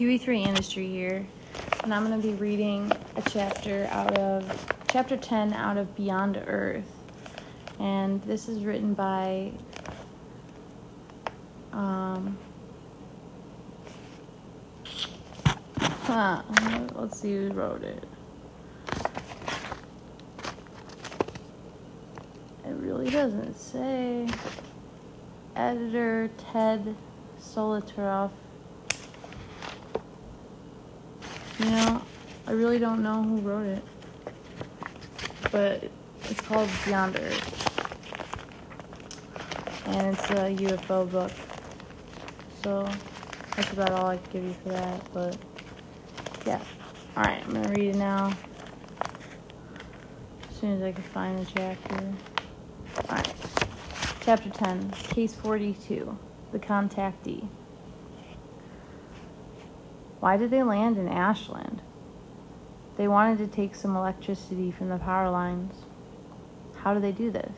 QE3 Industry here, and I'm going to be reading a chapter out of chapter 10 out of Beyond Earth. And this is written by um huh, let's see who wrote it. It really doesn't say. Editor Ted Solotaroff You know, I really don't know who wrote it, but it's called Beyond Earth, and it's a UFO book. So that's about all I can give you for that. But yeah, all right, I'm gonna read it now. As soon as I can find the chapter. All right, chapter 10, case 42, the contactee. Why did they land in Ashland? They wanted to take some electricity from the power lines. How do they do this?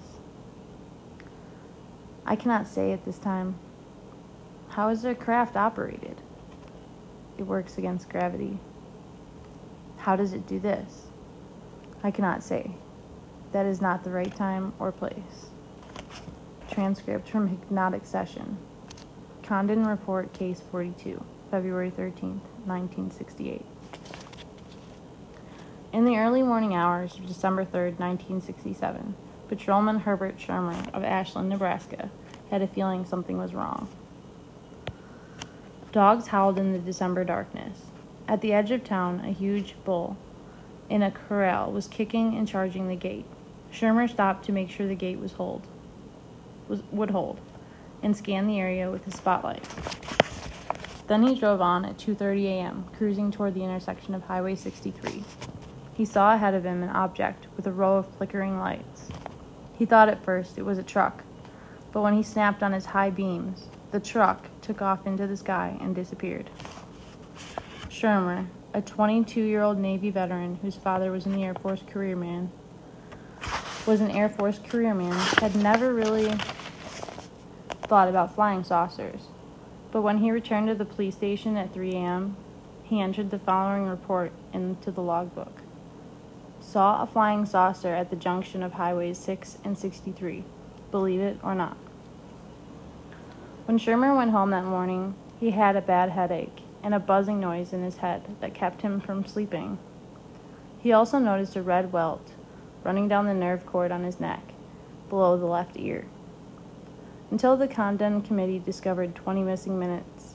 I cannot say at this time. How is their craft operated? It works against gravity. How does it do this? I cannot say. That is not the right time or place. Transcript from hypnotic session. Condon Report, Case 42, February 13th. 1968. In the early morning hours of December 3, 1967, Patrolman Herbert Schirmer of Ashland, Nebraska, had a feeling something was wrong. Dogs howled in the December darkness. At the edge of town, a huge bull in a corral was kicking and charging the gate. Schirmer stopped to make sure the gate was hold, was, would hold, and scanned the area with his spotlight. Then he drove on at 2:30 a.m., cruising toward the intersection of Highway 63. He saw ahead of him an object with a row of flickering lights. He thought at first it was a truck, but when he snapped on his high beams, the truck took off into the sky and disappeared. Schirmer, a 22-year-old Navy veteran whose father was an Air Force careerman, was an Air Force careerman, had never really thought about flying saucers. But when he returned to the police station at 3 a.m., he entered the following report into the logbook. Saw a flying saucer at the junction of highways 6 and 63. Believe it or not. When Schirmer went home that morning, he had a bad headache and a buzzing noise in his head that kept him from sleeping. He also noticed a red welt running down the nerve cord on his neck, below the left ear until the Condon Committee discovered 20 missing minutes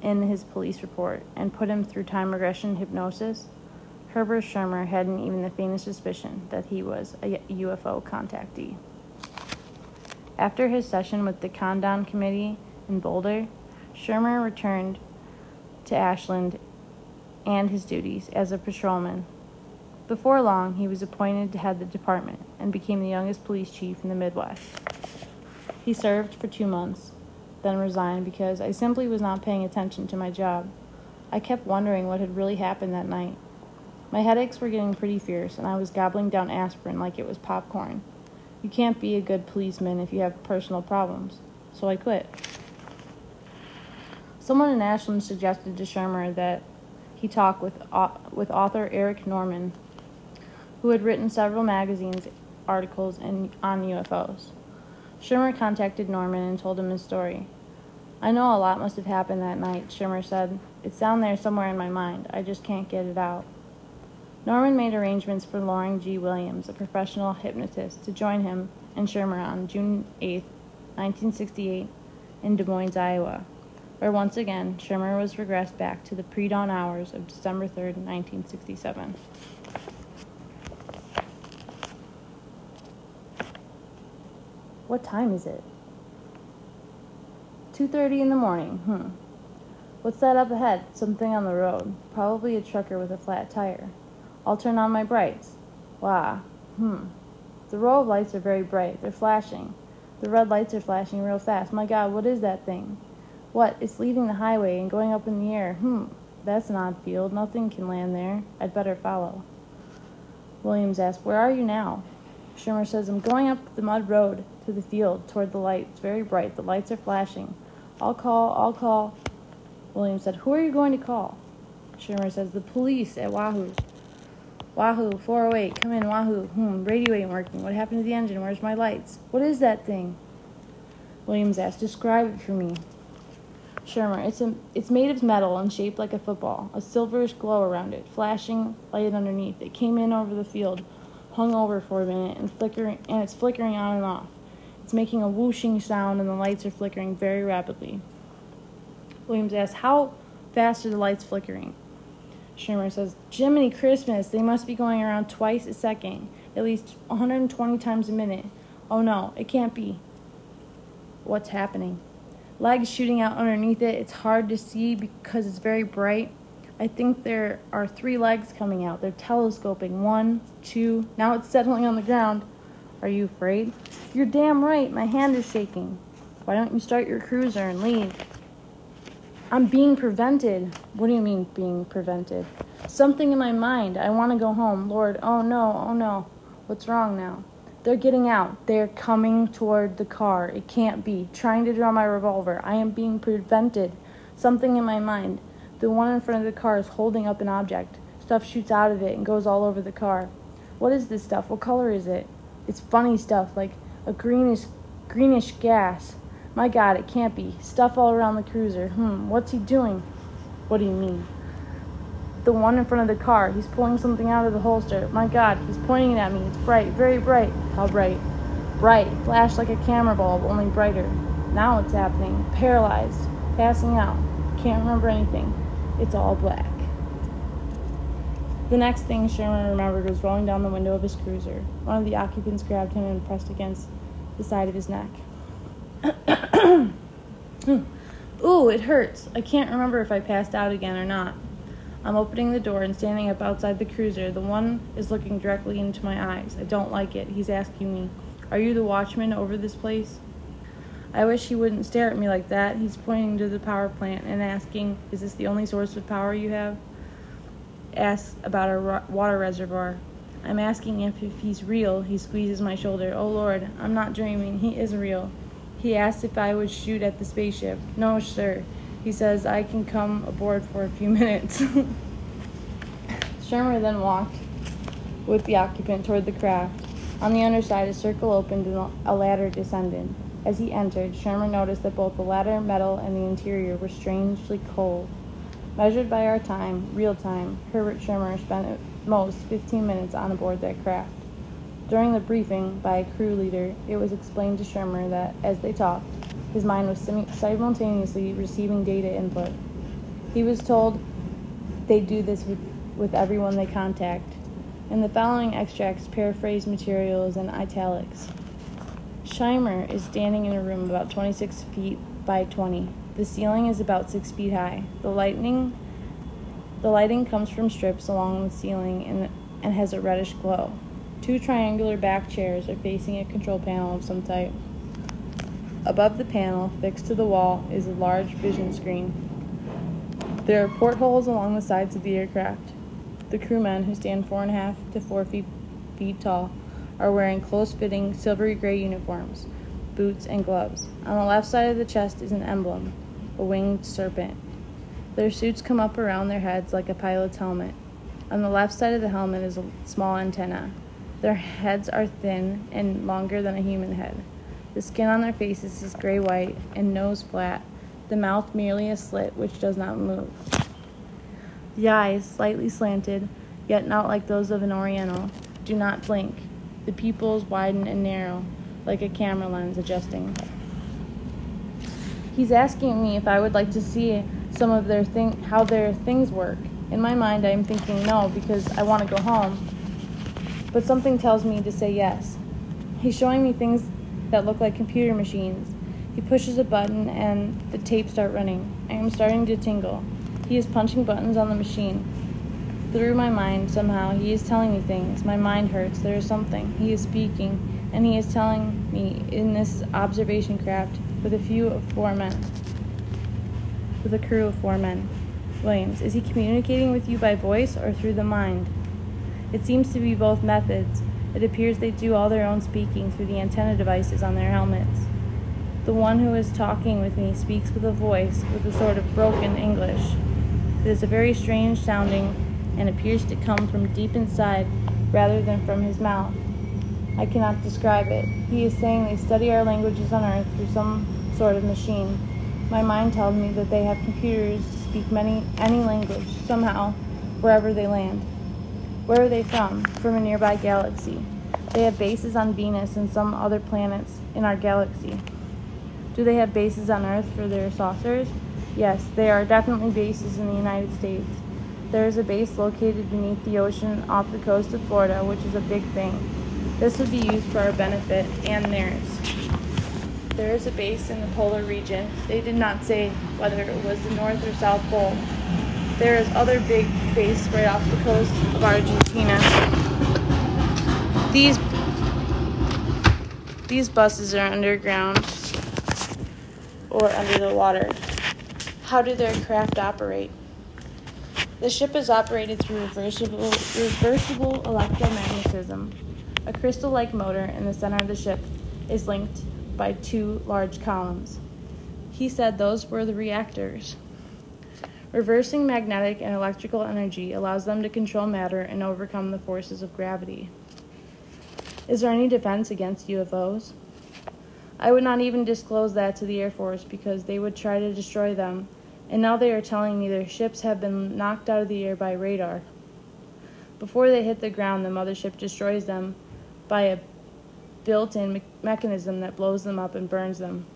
in his police report and put him through time regression hypnosis. Herbert Schirmer hadn't even the faintest suspicion that he was a UFO contactee. After his session with the Condon Committee in Boulder, Schirmer returned to Ashland and his duties as a patrolman. Before long, he was appointed to head the department and became the youngest police chief in the Midwest. He served for two months, then resigned because I simply was not paying attention to my job. I kept wondering what had really happened that night. My headaches were getting pretty fierce, and I was gobbling down aspirin like it was popcorn. You can't be a good policeman if you have personal problems, so I quit. Someone in Ashland suggested to Schirmer that he talk with, with author Eric Norman, who had written several magazines articles in, on UFOs. Schirmer contacted Norman and told him his story. I know a lot must have happened that night, Schirmer said. It's down there somewhere in my mind. I just can't get it out. Norman made arrangements for Loring G. Williams, a professional hypnotist, to join him and Schirmer on June 8, 1968, in Des Moines, Iowa, where once again Schirmer was regressed back to the pre dawn hours of December 3, 1967. What time is it? 2:30 in the morning. Hmm. What's that up ahead? Something on the road. Probably a trucker with a flat tire. I'll turn on my brights. Wow. Hmm. The row of lights are very bright. They're flashing. The red lights are flashing real fast. My God, what is that thing? What? It's leaving the highway and going up in the air. Hmm. That's an odd field. Nothing can land there. I'd better follow. Williams asks, Where are you now? Schirmer says, I'm going up the mud road to the field toward the light. It's very bright. The lights are flashing. I'll call, I'll call. Williams said, Who are you going to call? Schirmer says, The police at Wahoo. Wahoo, 408, come in, Wahoo. Hmm, radio ain't working. What happened to the engine? Where's my lights? What is that thing? Williams asked, Describe it for me. Schirmer, it's, a, it's made of metal and shaped like a football, a silverish glow around it, flashing light underneath. It came in over the field, hung over for a minute, and flickering, and it's flickering on and off. It's making a whooshing sound, and the lights are flickering very rapidly. Williams asks, How fast are the lights flickering? Schirmer says, Jiminy Christmas, they must be going around twice a second, at least 120 times a minute. Oh no, it can't be. What's happening? Legs shooting out underneath it. It's hard to see because it's very bright. I think there are three legs coming out. They're telescoping. One, two. Now it's settling on the ground. Are you afraid? You're damn right. My hand is shaking. Why don't you start your cruiser and leave? I'm being prevented. What do you mean, being prevented? Something in my mind. I want to go home. Lord, oh no, oh no. What's wrong now? They're getting out. They're coming toward the car. It can't be. Trying to draw my revolver. I am being prevented. Something in my mind. The one in front of the car is holding up an object. Stuff shoots out of it and goes all over the car. What is this stuff? What color is it? It's funny stuff, like a greenish greenish gas. My God, it can't be. Stuff all around the cruiser. Hmm, what's he doing? What do you mean? The one in front of the car. He's pulling something out of the holster. My God, he's pointing it at me. It's bright, very bright. How bright? Bright. Flashed like a camera bulb, only brighter. Now it's happening. Paralyzed. Passing out. Can't remember anything. It's all black. The next thing Sherman remembered was rolling down the window of his cruiser. One of the occupants grabbed him and pressed against the side of his neck. Ooh, it hurts. I can't remember if I passed out again or not. I'm opening the door and standing up outside the cruiser. The one is looking directly into my eyes. I don't like it. He's asking me, Are you the watchman over this place? I wish he wouldn't stare at me like that. He's pointing to the power plant and asking, Is this the only source of power you have? Asks about our water reservoir. I'm asking if, if he's real. He squeezes my shoulder. Oh Lord, I'm not dreaming. He is real. He asked if I would shoot at the spaceship. No, sir. He says I can come aboard for a few minutes. Schirmer then walked with the occupant toward the craft. On the underside, a circle opened and a ladder descended. As he entered, Schirmer noticed that both the ladder, metal, and the interior were strangely cold. Measured by our time, real time, Herbert Schirmer spent at most 15 minutes on board that craft. During the briefing by a crew leader, it was explained to Schirmer that, as they talked, his mind was simultaneously receiving data input. He was told they do this with, with everyone they contact. In the following extracts, paraphrase materials in italics. Schirmer is standing in a room about 26 feet by 20. The ceiling is about 6 feet high. The lightning the lighting comes from strips along the ceiling and, and has a reddish glow. Two triangular back chairs are facing a control panel of some type. Above the panel, fixed to the wall, is a large vision screen. There are portholes along the sides of the aircraft. The crewmen, who stand four and a half to four feet, feet tall, are wearing close fitting silvery gray uniforms, boots, and gloves. On the left side of the chest is an emblem, a winged serpent. Their suits come up around their heads like a pilot's helmet. On the left side of the helmet is a small antenna. Their heads are thin and longer than a human head. The skin on their faces is gray white and nose flat, the mouth merely a slit which does not move. The eyes, slightly slanted, yet not like those of an Oriental, do not blink. The pupils widen and narrow, like a camera lens adjusting. He's asking me if I would like to see some of their thing how their things work. In my mind I am thinking no because I want to go home but something tells me to say yes. He's showing me things that look like computer machines. He pushes a button and the tape start running. I am starting to tingle. He is punching buttons on the machine. Through my mind, somehow, he is telling me things. My mind hurts. There is something. He is speaking, and he is telling me in this observation craft with a few of four men. With a crew of four men. Williams, is he communicating with you by voice or through the mind? It seems to be both methods. It appears they do all their own speaking through the antenna devices on their helmets. The one who is talking with me speaks with a voice with a sort of broken English. It is a very strange sounding and appears to come from deep inside rather than from his mouth. I cannot describe it. He is saying they study our languages on earth through some sort of machine. My mind tells me that they have computers to speak many any language, somehow, wherever they land. Where are they from? From a nearby galaxy. They have bases on Venus and some other planets in our galaxy. Do they have bases on Earth for their saucers? Yes, there are definitely bases in the United States. There is a base located beneath the ocean off the coast of Florida, which is a big thing. This would be used for our benefit and theirs. There is a base in the polar region. They did not say whether it was the North or South Pole. There is other big base right off the coast of Argentina. These these buses are underground or under the water. How do their craft operate? The ship is operated through reversible, reversible electromagnetism. A crystal like motor in the center of the ship is linked by two large columns. He said those were the reactors. Reversing magnetic and electrical energy allows them to control matter and overcome the forces of gravity. Is there any defense against UFOs? I would not even disclose that to the Air Force because they would try to destroy them, and now they are telling me their ships have been knocked out of the air by radar. Before they hit the ground, the mothership destroys them by a built in me- mechanism that blows them up and burns them.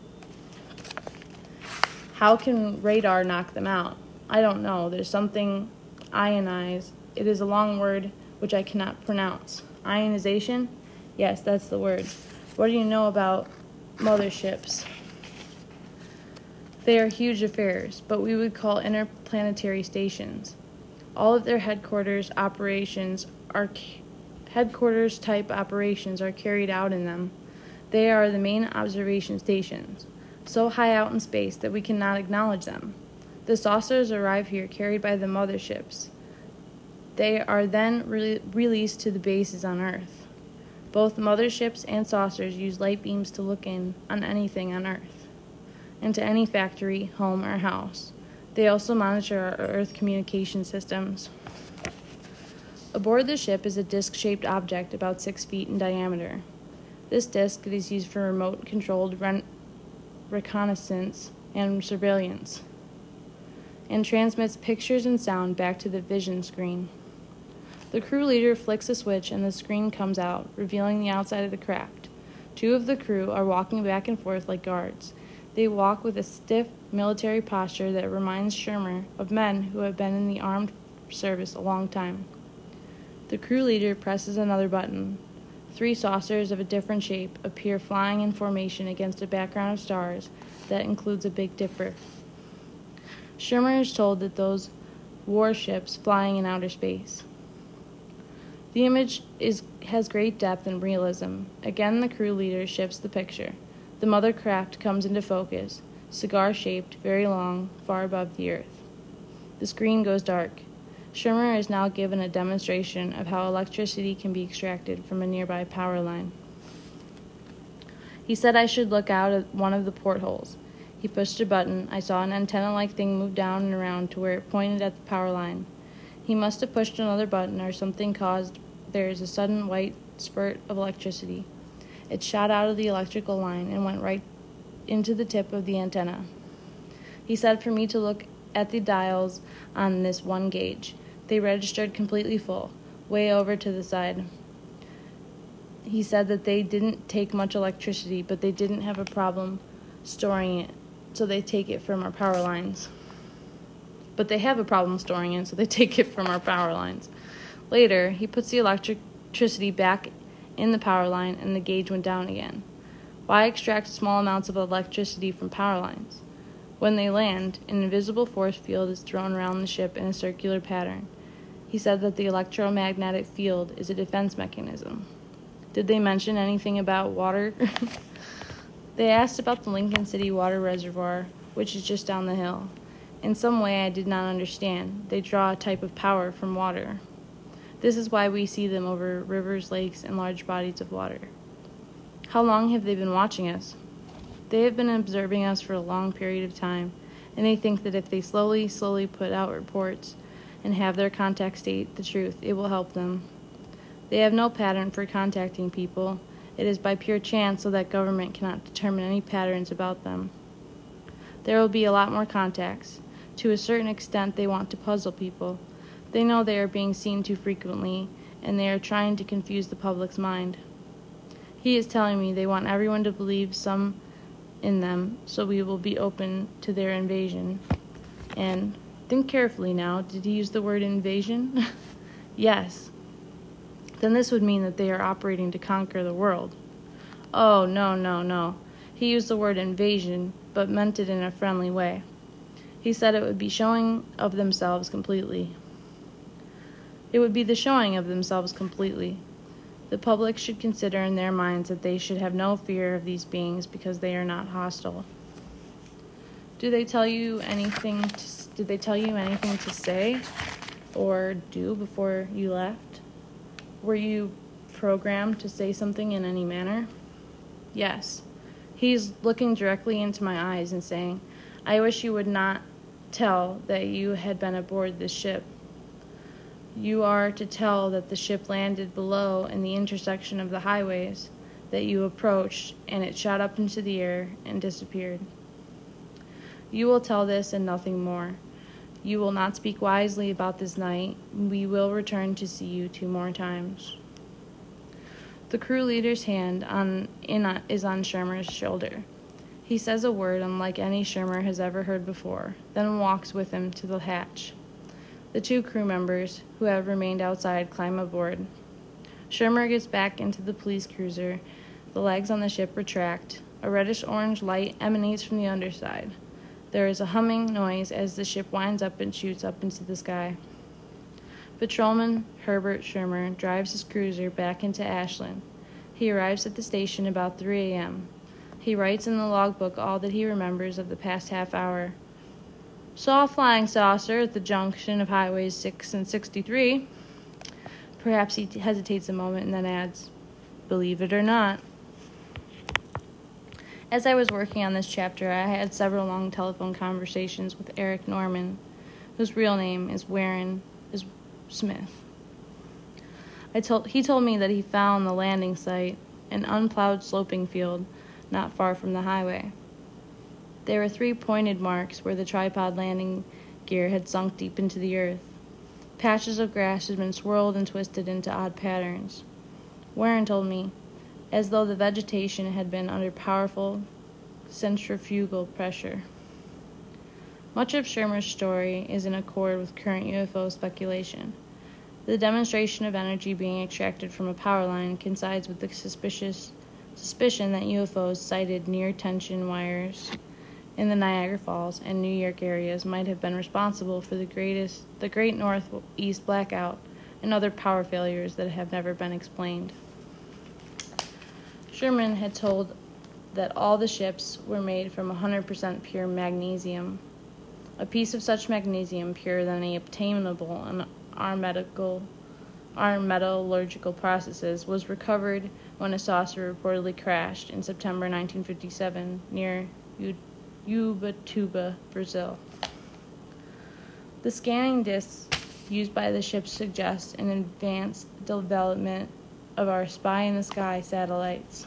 How can radar knock them out? I don't know. There's something ionize. It is a long word which I cannot pronounce. Ionization? Yes, that's the word. What do you know about motherships. They are huge affairs, but we would call interplanetary stations. All of their headquarters operations are headquarters type operations are carried out in them. They are the main observation stations, so high out in space that we cannot acknowledge them. The saucers arrive here carried by the motherships. They are then re- released to the bases on Earth. Both motherships and saucers use light beams to look in on anything on Earth, into any factory, home, or house. They also monitor our Earth communication systems. Aboard the ship is a disc shaped object about six feet in diameter. This disc is used for remote controlled reconnaissance and surveillance, and transmits pictures and sound back to the vision screen. The crew leader flicks a switch and the screen comes out, revealing the outside of the craft. Two of the crew are walking back and forth like guards. They walk with a stiff military posture that reminds Schirmer of men who have been in the armed service a long time. The crew leader presses another button. Three saucers of a different shape appear flying in formation against a background of stars that includes a Big Dipper. Schirmer is told that those warships flying in outer space. The image is, has great depth and realism. Again, the crew leader shifts the picture. The mother craft comes into focus, cigar shaped, very long, far above the earth. The screen goes dark. Schirmer is now given a demonstration of how electricity can be extracted from a nearby power line. He said I should look out at one of the portholes. He pushed a button. I saw an antenna like thing move down and around to where it pointed at the power line. He must have pushed another button or something caused there is a sudden white spurt of electricity. It shot out of the electrical line and went right into the tip of the antenna. He said for me to look at the dials on this one gauge. They registered completely full, way over to the side. He said that they didn't take much electricity, but they didn't have a problem storing it, so they take it from our power lines. But they have a problem storing it, so they take it from our power lines. Later, he puts the electricity back in the power line and the gauge went down again. Why extract small amounts of electricity from power lines? When they land, an invisible force field is thrown around the ship in a circular pattern. He said that the electromagnetic field is a defense mechanism. Did they mention anything about water? they asked about the Lincoln City water reservoir, which is just down the hill. In some way I did not understand. They draw a type of power from water. This is why we see them over rivers, lakes, and large bodies of water. How long have they been watching us? They have been observing us for a long period of time, and they think that if they slowly, slowly put out reports and have their contacts state the truth, it will help them. They have no pattern for contacting people. It is by pure chance so that government cannot determine any patterns about them. There will be a lot more contacts. To a certain extent, they want to puzzle people. They know they are being seen too frequently, and they are trying to confuse the public's mind. He is telling me they want everyone to believe some in them, so we will be open to their invasion. And think carefully now. Did he use the word invasion? yes. Then this would mean that they are operating to conquer the world. Oh, no, no, no. He used the word invasion, but meant it in a friendly way. He said it would be showing of themselves completely. It would be the showing of themselves completely. The public should consider in their minds that they should have no fear of these beings because they are not hostile. Do they tell you anything? To, did they tell you anything to say or do before you left? Were you programmed to say something in any manner? Yes. He's looking directly into my eyes and saying, I wish you would not tell that you had been aboard this ship you are to tell that the ship landed below in the intersection of the highways that you approached, and it shot up into the air and disappeared. You will tell this and nothing more. You will not speak wisely about this night. We will return to see you two more times. The crew leader's hand on, in, is on Schirmer's shoulder. He says a word unlike any Schirmer has ever heard before, then walks with him to the hatch. The two crew members, who have remained outside, climb aboard. Schirmer gets back into the police cruiser. The legs on the ship retract. A reddish orange light emanates from the underside. There is a humming noise as the ship winds up and shoots up into the sky. Patrolman Herbert Schirmer drives his cruiser back into Ashland. He arrives at the station about 3 a.m. He writes in the logbook all that he remembers of the past half hour. Saw a flying saucer at the junction of highways 6 and 63. Perhaps he hesitates a moment and then adds, Believe it or not. As I was working on this chapter, I had several long telephone conversations with Eric Norman, whose real name is Warren is Smith. I told, he told me that he found the landing site, an unplowed sloping field not far from the highway. There were three pointed marks where the tripod landing gear had sunk deep into the earth. Patches of grass had been swirled and twisted into odd patterns. Warren told me, as though the vegetation had been under powerful centrifugal pressure. Much of Schirmer's story is in accord with current UFO speculation. The demonstration of energy being extracted from a power line coincides with the suspicious suspicion that UFOs sighted near tension wires in the Niagara Falls and New York areas might have been responsible for the greatest the Great Northeast blackout and other power failures that have never been explained. Sherman had told that all the ships were made from 100% pure magnesium. A piece of such magnesium, purer than any obtainable in our medical our metallurgical processes, was recovered when a saucer reportedly crashed in September 1957 near Ubatuba, Brazil. The scanning discs used by the ship suggest an advanced development of our spy in the sky satellites.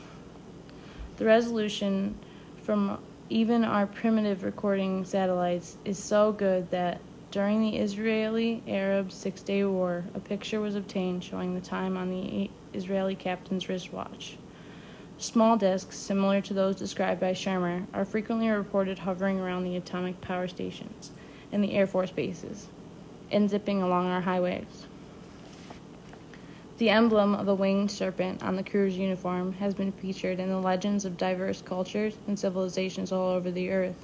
The resolution from even our primitive recording satellites is so good that during the Israeli Arab Six Day War, a picture was obtained showing the time on the Israeli captain's wristwatch. Small disks, similar to those described by Schirmer, are frequently reported hovering around the atomic power stations and the Air Force bases and zipping along our highways. The emblem of a winged serpent on the crew's uniform has been featured in the legends of diverse cultures and civilizations all over the earth.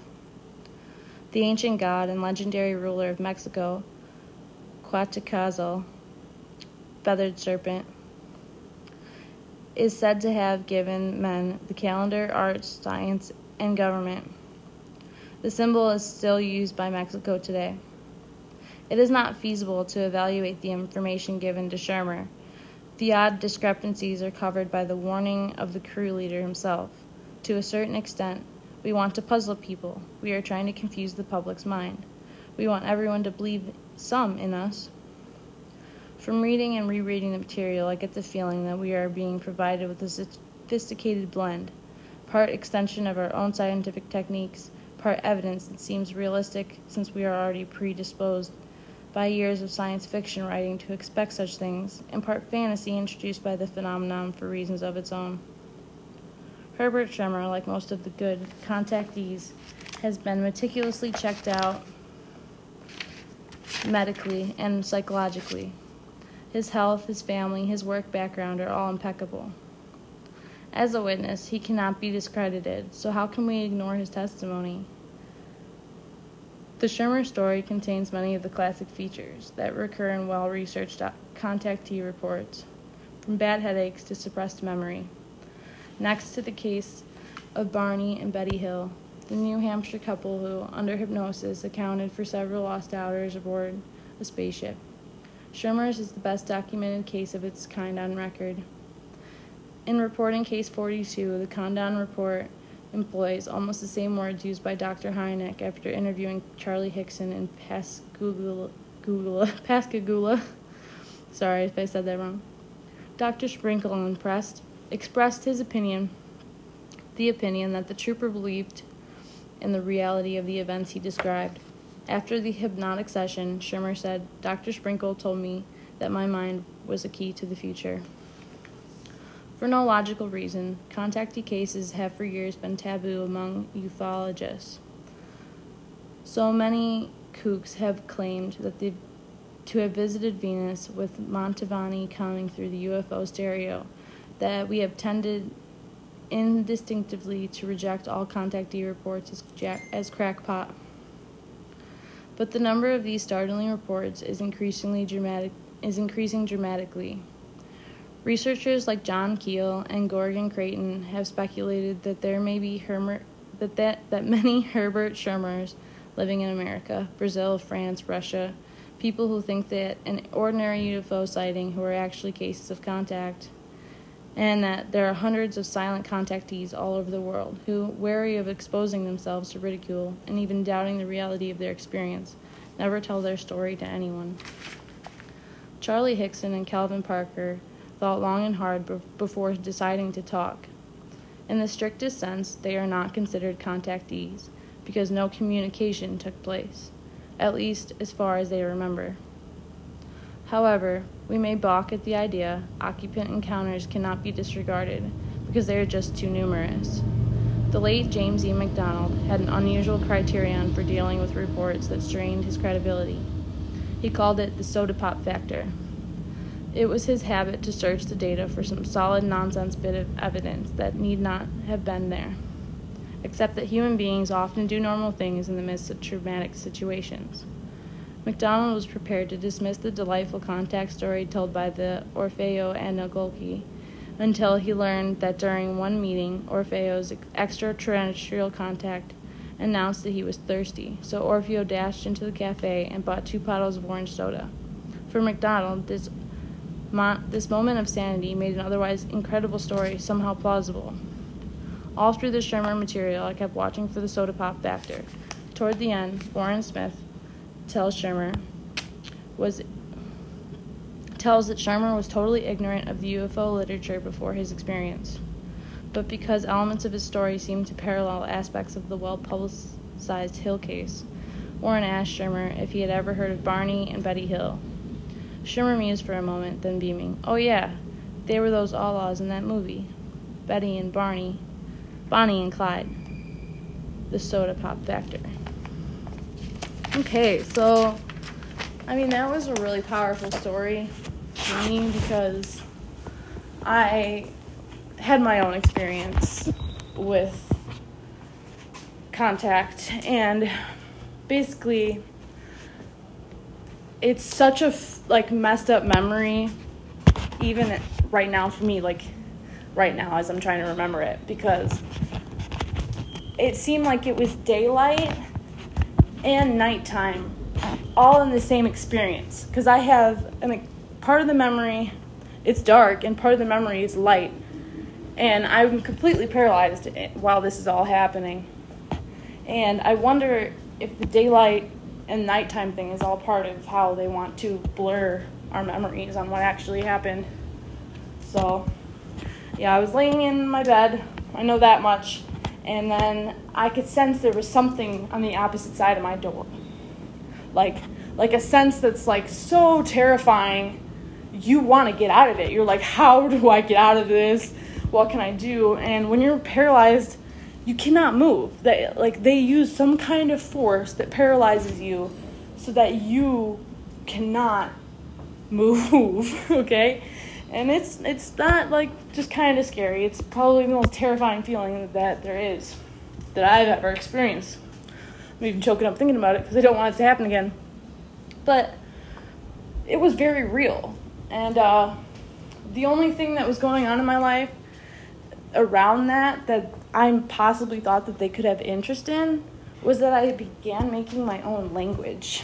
The ancient god and legendary ruler of Mexico, Quetzalcoatl, feathered serpent, is said to have given men the calendar, arts, science, and government. The symbol is still used by Mexico today. It is not feasible to evaluate the information given to Schirmer. The odd discrepancies are covered by the warning of the crew leader himself. To a certain extent, We want to puzzle people. We are trying to confuse the public's mind. We want everyone to believe some in us. From reading and rereading the material, I get the feeling that we are being provided with a sophisticated blend, part extension of our own scientific techniques, part evidence that seems realistic since we are already predisposed by years of science fiction writing to expect such things, and part fantasy introduced by the phenomenon for reasons of its own. Herbert Schirmer, like most of the good contactees, has been meticulously checked out medically and psychologically. His health, his family, his work background are all impeccable. As a witness, he cannot be discredited, so how can we ignore his testimony? The Schirmer story contains many of the classic features that recur in well researched contactee reports, from bad headaches to suppressed memory. Next to the case of Barney and Betty Hill, the New Hampshire couple who, under hypnosis, accounted for several lost hours aboard a spaceship. Schirmer's is the best documented case of its kind on record. In reporting case 42, the Condon report employs almost the same words used by Dr. Hynek after interviewing Charlie Hickson in Pascagoula. Sorry if I said that wrong. Dr. Sprinkle impressed, expressed his opinion, the opinion that the trooper believed in the reality of the events he described. After the hypnotic session, Schirmer said, Dr. Sprinkle told me that my mind was a key to the future. For no logical reason, contactee cases have for years been taboo among ufologists. So many kooks have claimed that they to have visited Venus with Mantovani coming through the UFO stereo that we have tended indistinctively to reject all contactee reports as, jack- as crackpot. But the number of these startling reports is increasingly dramatic is increasing dramatically. Researchers like John Keel and Gordon Creighton have speculated that there may be that, that, that many Herbert Schirmers living in America, Brazil, France, Russia, people who think that an ordinary UFO sighting who are actually cases of contact, and that there are hundreds of silent contactees all over the world who, wary of exposing themselves to ridicule and even doubting the reality of their experience, never tell their story to anyone. Charlie Hickson and Calvin Parker thought long and hard be- before deciding to talk. In the strictest sense, they are not considered contactees because no communication took place, at least as far as they remember. However, we may balk at the idea occupant encounters cannot be disregarded because they are just too numerous. The late James E. McDonald had an unusual criterion for dealing with reports that strained his credibility. He called it the soda pop factor. It was his habit to search the data for some solid nonsense bit of evidence that need not have been there, except that human beings often do normal things in the midst of traumatic situations. McDonald was prepared to dismiss the delightful contact story told by the Orfeo and Angelucci until he learned that during one meeting, Orfeo's extraterrestrial contact announced that he was thirsty, so Orfeo dashed into the cafe and bought two bottles of orange soda. For McDonald, this Mo- this moment of sanity made an otherwise incredible story somehow plausible. All through the Schirmer material, I kept watching for the soda pop factor. Toward the end, Warren Smith tells Schirmer was tells that Schirmer was totally ignorant of the UFO literature before his experience. But because elements of his story seemed to parallel aspects of the well publicized Hill case, Warren asked Schirmer if he had ever heard of Barney and Betty Hill, Schirmer mused for a moment, then beaming. Oh, yeah, they were those outlaws in that movie. Betty and Barney. Bonnie and Clyde. The soda pop factor. Okay, so, I mean, that was a really powerful story for me because I had my own experience with contact and basically it's such a like messed up memory even right now for me like right now as i'm trying to remember it because it seemed like it was daylight and nighttime all in the same experience. Because i have an, part of the memory it's dark and part of the memory is light. And i'm completely paralyzed eh, while this is all happening. And I wonder if the daylight and nighttime thing is all part of how they want to blur our memories on what actually happened. So, yeah, I was laying in my bed. I know that much. And then I could sense there was something on the opposite side of my door. Like like a sense that's like so terrifying. You want to get out of it. You're like, "How do I get out of this? What can I do?" And when you're paralyzed, you cannot move. They like they use some kind of force that paralyzes you so that you cannot move, okay? And it's it's not like just kind of scary. It's probably the most terrifying feeling that there is that I've ever experienced. I'm even choking up thinking about it because I don't want it to happen again. But it was very real, and uh, the only thing that was going on in my life around that that I possibly thought that they could have interest in was that I began making my own language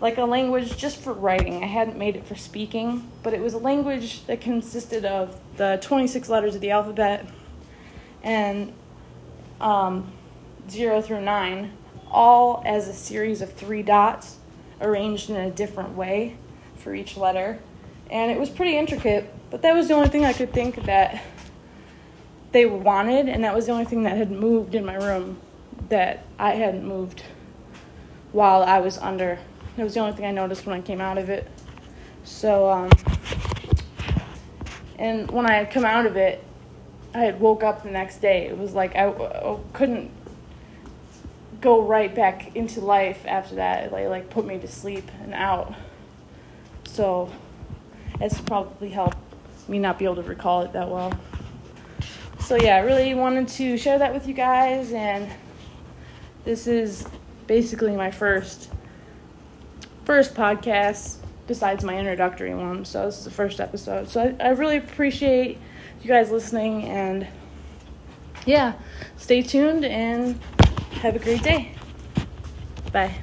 like a language just for writing. I hadn't made it for speaking, but it was a language that consisted of the 26 letters of the alphabet and um, 0 through 9, all as a series of three dots arranged in a different way for each letter. And it was pretty intricate, but that was the only thing I could think that they wanted, and that was the only thing that had moved in my room that I hadn't moved while I was under it was the only thing I noticed when I came out of it. So, um, and when I had come out of it, I had woke up the next day. It was like I, I couldn't go right back into life after that. It like, like put me to sleep and out. So, it's probably helped me not be able to recall it that well. So yeah, I really wanted to share that with you guys, and this is basically my first first podcast besides my introductory one. So this is the first episode. So I, I really appreciate you guys listening and yeah, stay tuned and have a great day. Bye.